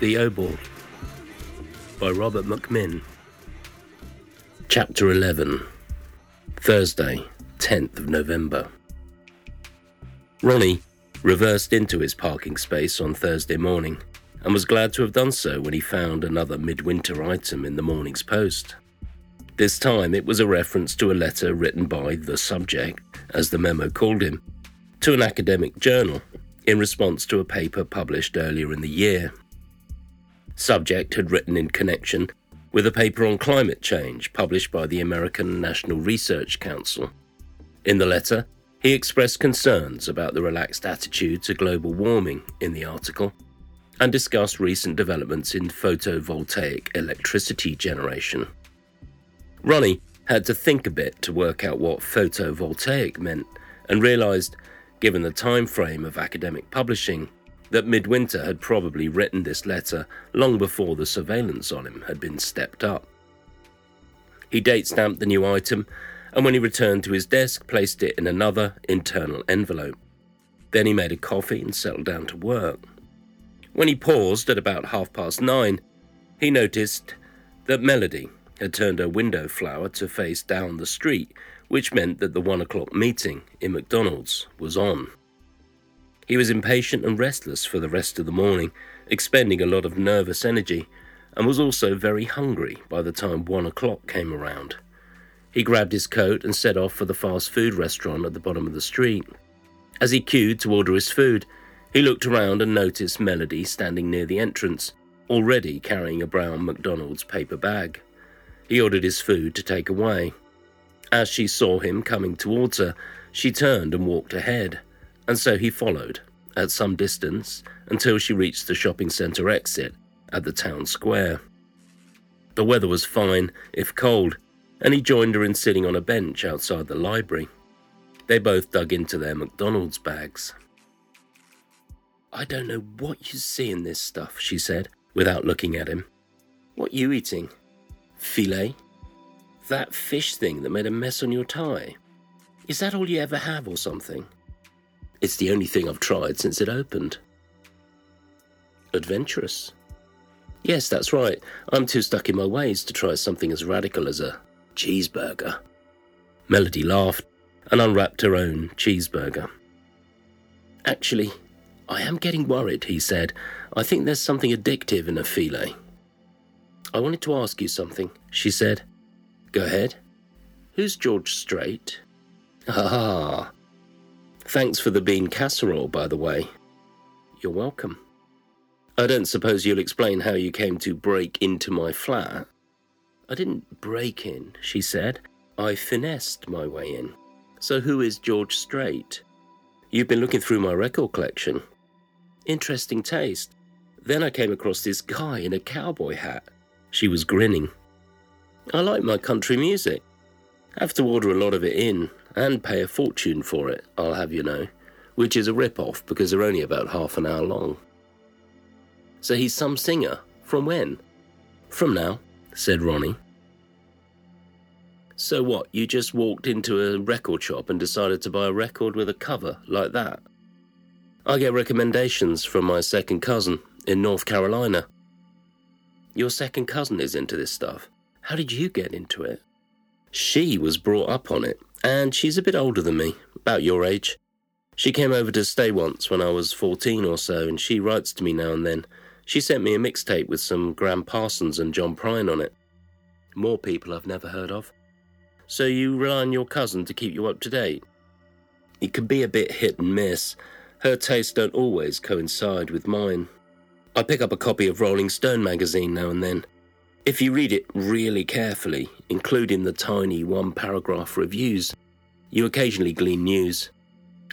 The Obald by Robert McMinn. Chapter 11 Thursday, 10th of November. Ronnie reversed into his parking space on Thursday morning and was glad to have done so when he found another midwinter item in the morning's post. This time it was a reference to a letter written by the subject, as the memo called him, to an academic journal in response to a paper published earlier in the year. Subject had written in connection with a paper on climate change published by the American National Research Council. In the letter, he expressed concerns about the relaxed attitude to global warming in the article and discussed recent developments in photovoltaic electricity generation. Ronnie had to think a bit to work out what photovoltaic meant and realized, given the time frame of academic publishing, that Midwinter had probably written this letter long before the surveillance on him had been stepped up. He date stamped the new item and when he returned to his desk, placed it in another internal envelope. Then he made a coffee and settled down to work. When he paused at about half past nine, he noticed that Melody had turned her window flower to face down the street, which meant that the one o'clock meeting in McDonald's was on. He was impatient and restless for the rest of the morning, expending a lot of nervous energy, and was also very hungry by the time one o'clock came around. He grabbed his coat and set off for the fast food restaurant at the bottom of the street. As he queued to order his food, he looked around and noticed Melody standing near the entrance, already carrying a brown McDonald's paper bag. He ordered his food to take away. As she saw him coming towards her, she turned and walked ahead, and so he followed, at some distance, until she reached the shopping centre exit at the town square. The weather was fine, if cold, and he joined her in sitting on a bench outside the library. They both dug into their McDonald's bags. I don't know what you see in this stuff, she said, without looking at him. What you eating? Filet? That fish thing that made a mess on your tie? Is that all you ever have or something? It's the only thing I've tried since it opened. Adventurous. Yes, that's right. I'm too stuck in my ways to try something as radical as a cheeseburger. Melody laughed and unwrapped her own cheeseburger. Actually, I am getting worried, he said. I think there's something addictive in a filet. I wanted to ask you something, she said. Go ahead. Who's George Strait? Ah. Thanks for the bean casserole, by the way. You're welcome. I don't suppose you'll explain how you came to break into my flat. I didn't break in, she said. I finessed my way in. So who is George Strait? You've been looking through my record collection. Interesting taste. Then I came across this guy in a cowboy hat. She was grinning. I like my country music. Have to order a lot of it in and pay a fortune for it, I'll have you know, which is a rip-off because they're only about half an hour long. So he's some singer. From when? From now said Ronnie. So what, you just walked into a record shop and decided to buy a record with a cover like that? I get recommendations from my second cousin in North Carolina. Your second cousin is into this stuff. How did you get into it? She was brought up on it, and she's a bit older than me, about your age. She came over to stay once when I was 14 or so, and she writes to me now and then she sent me a mixtape with some Graham Parsons and John Prine on it. More people I've never heard of. So you rely on your cousin to keep you up to date? It can be a bit hit and miss. Her tastes don't always coincide with mine. I pick up a copy of Rolling Stone magazine now and then. If you read it really carefully, including the tiny one paragraph reviews, you occasionally glean news.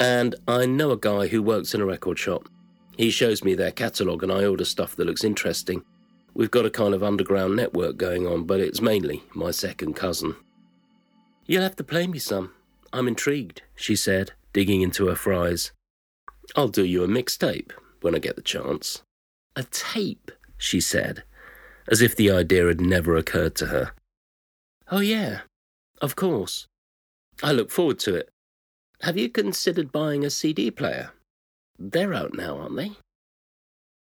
And I know a guy who works in a record shop. He shows me their catalogue and I order stuff that looks interesting. We've got a kind of underground network going on, but it's mainly my second cousin. You'll have to play me some. I'm intrigued, she said, digging into her fries. I'll do you a mixtape when I get the chance. A tape, she said, as if the idea had never occurred to her. Oh, yeah, of course. I look forward to it. Have you considered buying a CD player? They're out now, aren't they?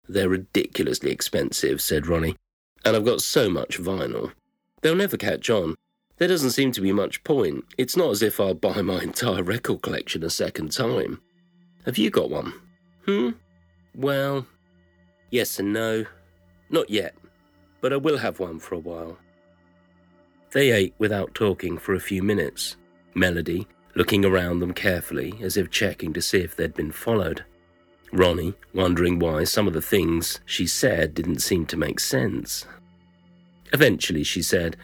They're ridiculously expensive, said Ronnie, and I've got so much vinyl. They'll never catch on. There doesn't seem to be much point. It's not as if I'll buy my entire record collection a second time. Have you got one? Hmm? Well, yes and no. Not yet, but I will have one for a while. They ate without talking for a few minutes, Melody looking around them carefully as if checking to see if they'd been followed. Ronnie wondering why some of the things she said didn't seem to make sense. Eventually, she said,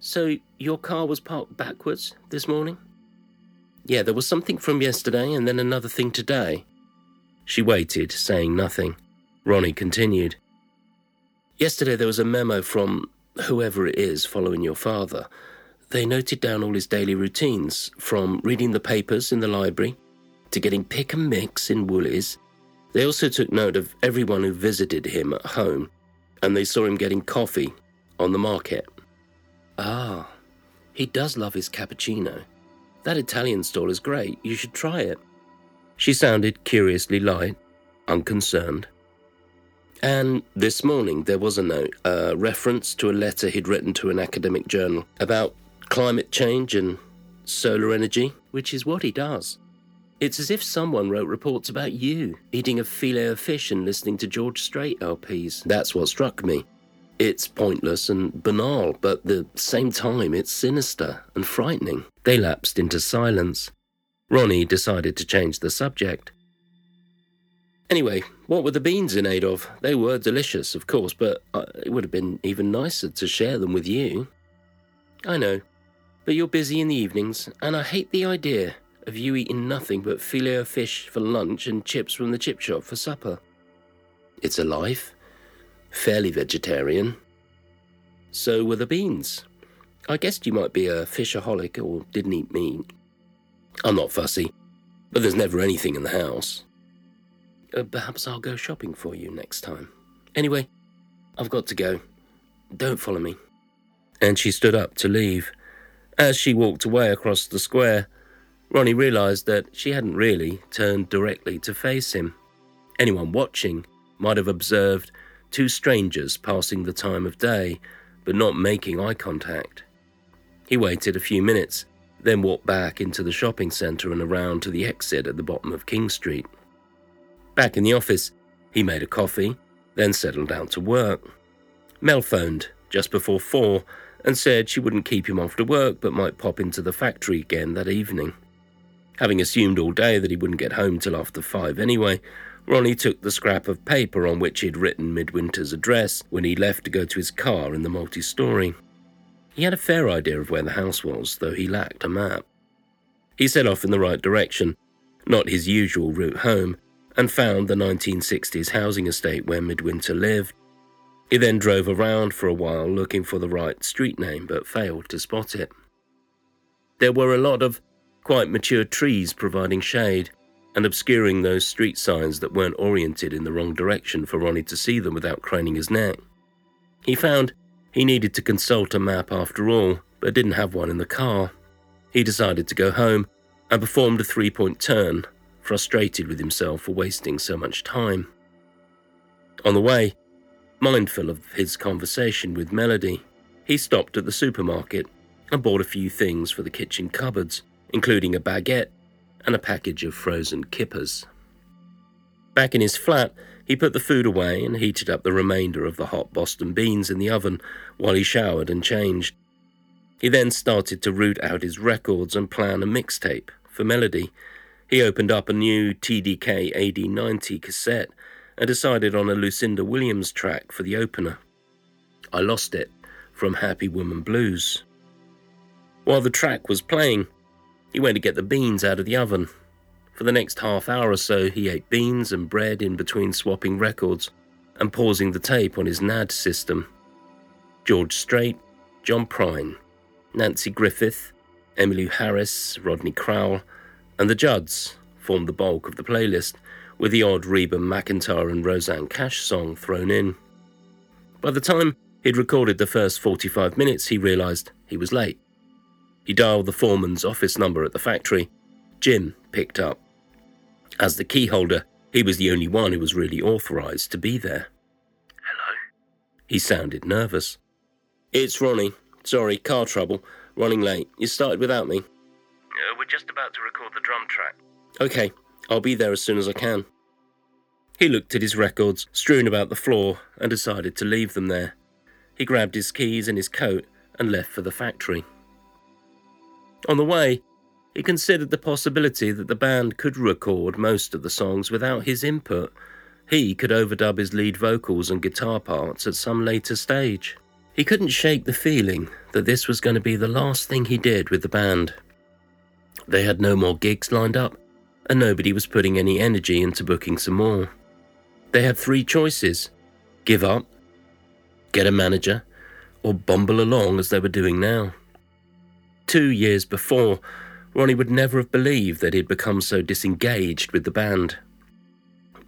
So your car was parked backwards this morning? Yeah, there was something from yesterday and then another thing today. She waited, saying nothing. Ronnie continued. Yesterday there was a memo from whoever it is following your father. They noted down all his daily routines, from reading the papers in the library to getting pick and mix in Woolies. They also took note of everyone who visited him at home, and they saw him getting coffee on the market. Ah, he does love his cappuccino. That Italian stall is great. You should try it. She sounded curiously light, unconcerned. And this morning there was a note, a reference to a letter he'd written to an academic journal about climate change and solar energy, which is what he does. It's as if someone wrote reports about you, eating a filet of fish and listening to George Strait LPs. That's what struck me. It's pointless and banal, but at the same time, it's sinister and frightening. They lapsed into silence. Ronnie decided to change the subject. Anyway, what were the beans in aid of? They were delicious, of course, but uh, it would have been even nicer to share them with you. I know, but you're busy in the evenings, and I hate the idea of you eating nothing but filet of fish for lunch and chips from the chip shop for supper. It's a life fairly vegetarian. So were the beans. I guessed you might be a fishaholic or didn't eat meat. I'm not fussy, but there's never anything in the house. Uh, perhaps I'll go shopping for you next time. Anyway, I've got to go. Don't follow me. And she stood up to leave. As she walked away across the square, Ronnie realised that she hadn't really turned directly to face him. Anyone watching might have observed two strangers passing the time of day, but not making eye contact. He waited a few minutes, then walked back into the shopping centre and around to the exit at the bottom of King Street. Back in the office, he made a coffee, then settled down to work. Mel phoned just before four and said she wouldn't keep him after work but might pop into the factory again that evening. Having assumed all day that he wouldn't get home till after five anyway, Ronnie took the scrap of paper on which he'd written Midwinter's address when he left to go to his car in the multi story. He had a fair idea of where the house was, though he lacked a map. He set off in the right direction, not his usual route home, and found the 1960s housing estate where Midwinter lived. He then drove around for a while looking for the right street name but failed to spot it. There were a lot of quite mature trees providing shade, and obscuring those street signs that weren't oriented in the wrong direction for Ronnie to see them without craning his neck. He found he needed to consult a map after all, but didn't have one in the car. He decided to go home and performed a three point turn, frustrated with himself for wasting so much time. On the way, mindful of his conversation with Melody, he stopped at the supermarket and bought a few things for the kitchen cupboards, including a baguette and a package of frozen kippers. Back in his flat, he put the food away and heated up the remainder of the hot Boston beans in the oven while he showered and changed. He then started to root out his records and plan a mixtape for Melody. He opened up a new TDK AD90 cassette and decided on a Lucinda Williams track for the opener. I Lost It from Happy Woman Blues. While the track was playing, he went to get the beans out of the oven. For the next half hour or so, he ate beans and bread in between swapping records and pausing the tape on his NAD system. George Strait, John Prine, Nanci Griffith, Emmylou Harris, Rodney Crowell, and the Judds formed the bulk of the playlist, with the odd Reba McEntire and Rosanne Cash song thrown in. By the time he'd recorded the first 45 minutes, he realised he was late. He dialed the foreman's office number at the factory. Jim picked up. As the key holder, He was the only one who was really authorized to be there. Hello? He sounded nervous. It's Ronnie. Sorry, car trouble. Running late. You started without me. Uh, we're just about to record the drum track. Okay, I'll be there as soon as I can. He looked at his records, strewn about the floor, and decided to leave them there. He grabbed his keys and his coat and left for the factory. On the way, he considered the possibility that the band could record most of the songs without his input. He could overdub his lead vocals and guitar parts at some later stage. He couldn't shake the feeling that this was going to be the last thing he did with the band. They had no more gigs lined up, and nobody was putting any energy into booking some more. They had three choices give up, get a manager, or bumble along as they were doing now. Two years before, Ronnie would never have believed that he'd become so disengaged with the band.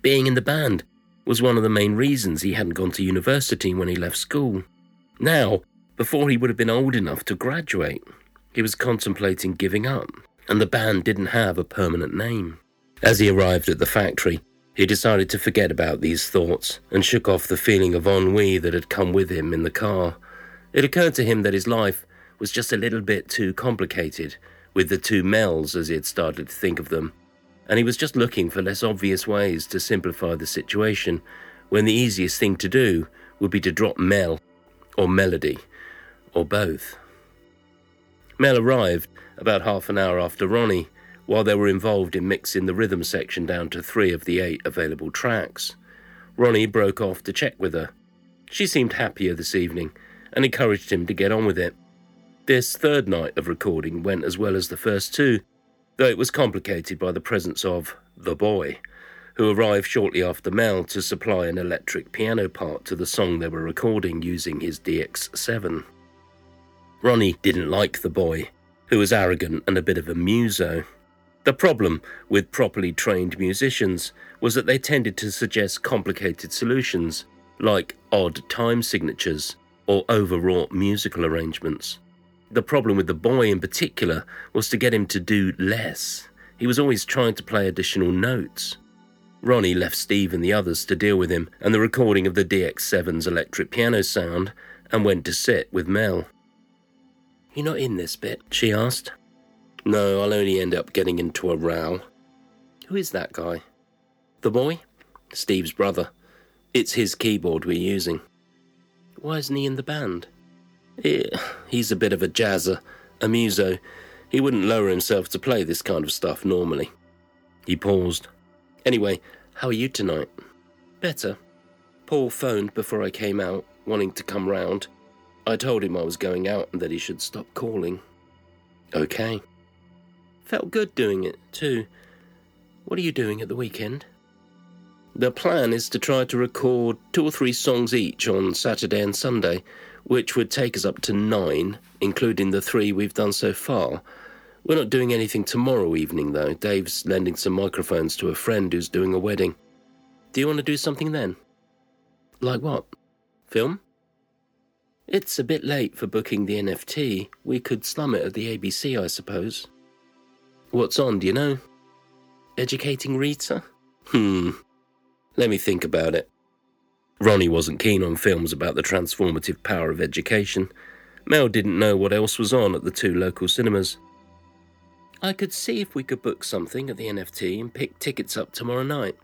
Being in the band was one of the main reasons he hadn't gone to university when he left school. Now, before he would have been old enough to graduate, he was contemplating giving up, and the band didn't have a permanent name. As he arrived at the factory, he decided to forget about these thoughts and shook off the feeling of ennui that had come with him in the car. It occurred to him that his life was just a little bit too complicated with the two Mels as he had started to think of them, and he was just looking for less obvious ways to simplify the situation when the easiest thing to do would be to drop Mel or Melody or both. Mel arrived about half an hour after Ronnie while they were involved in mixing the rhythm section down to three of the eight available tracks. Ronnie broke off to check with her. She seemed happier this evening and encouraged him to get on with it. This third night of recording went as well as the first two, though it was complicated by the presence of the boy, who arrived shortly after Mel to supply an electric piano part to the song they were recording using his DX7. Ronnie didn't like the boy, who was arrogant and a bit of a muso. The problem with properly trained musicians was that they tended to suggest complicated solutions, like odd time signatures or overwrought musical arrangements. The problem with the boy in particular was to get him to do less. He was always trying to play additional notes. Ronnie left Steve and the others to deal with him and the recording of the DX7's electric piano sound and went to sit with Mel. You're not in this bit? she asked. No, I'll only end up getting into a row. Who is that guy? The boy? Steve's brother. It's his keyboard we're using. Why isn't he in the band? he's a bit of a jazzer, a muso. He wouldn't lower himself to play this kind of stuff normally. He paused. Anyway, how are you tonight? Better. Paul phoned before I came out, wanting to come round. I told him I was going out and that he should stop calling. Okay. Felt good doing it, too. What are you doing at the weekend? The plan is to try to record two or three songs each on Saturday and Sunday which would take us up to nine, including the three we've done so far. We're not doing anything tomorrow evening, though. Dave's lending some microphones to a friend who's doing a wedding. Do you want to do something then? Like what? Film? It's a bit late for booking the NFT. We could slum it at the ABC, I suppose. What's on, do you know? Educating Rita? Hmm. Let me think about it. Ronnie wasn't keen on films about the transformative power of education. Mel didn't know what else was on at the two local cinemas. I could see if we could book something at the NFT and pick tickets up tomorrow night.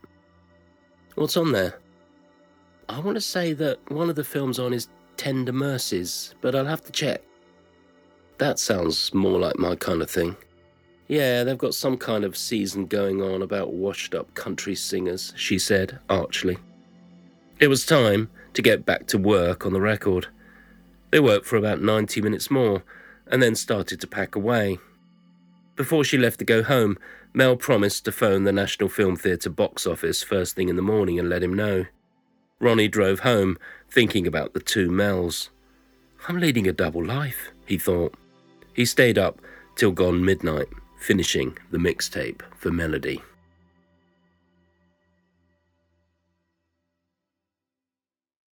What's on there? I want to say that one of the films on is Tender Mercies, but I'll have to check. That sounds more like my kind of thing. Yeah, they've got some kind of season going on about washed up country singers, she said archly. It was time to get back to work on the record. They worked for about 90 minutes more and then started to pack away. Before she left to go home, Mel promised to phone the National Film Theatre box office first thing in the morning and let him know. Ronnie drove home, thinking about the two Mels. I'm leading a double life, he thought. He stayed up till gone midnight, finishing the mixtape for Melody.